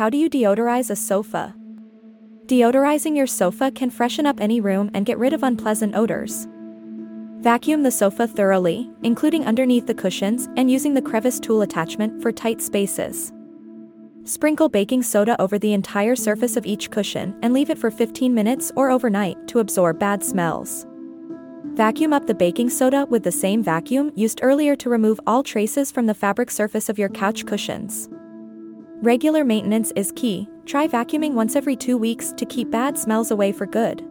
How do you deodorize a sofa? Deodorizing your sofa can freshen up any room and get rid of unpleasant odors. Vacuum the sofa thoroughly, including underneath the cushions and using the crevice tool attachment for tight spaces. Sprinkle baking soda over the entire surface of each cushion and leave it for 15 minutes or overnight to absorb bad smells. Vacuum up the baking soda with the same vacuum used earlier to remove all traces from the fabric surface of your couch cushions. Regular maintenance is key, try vacuuming once every two weeks to keep bad smells away for good.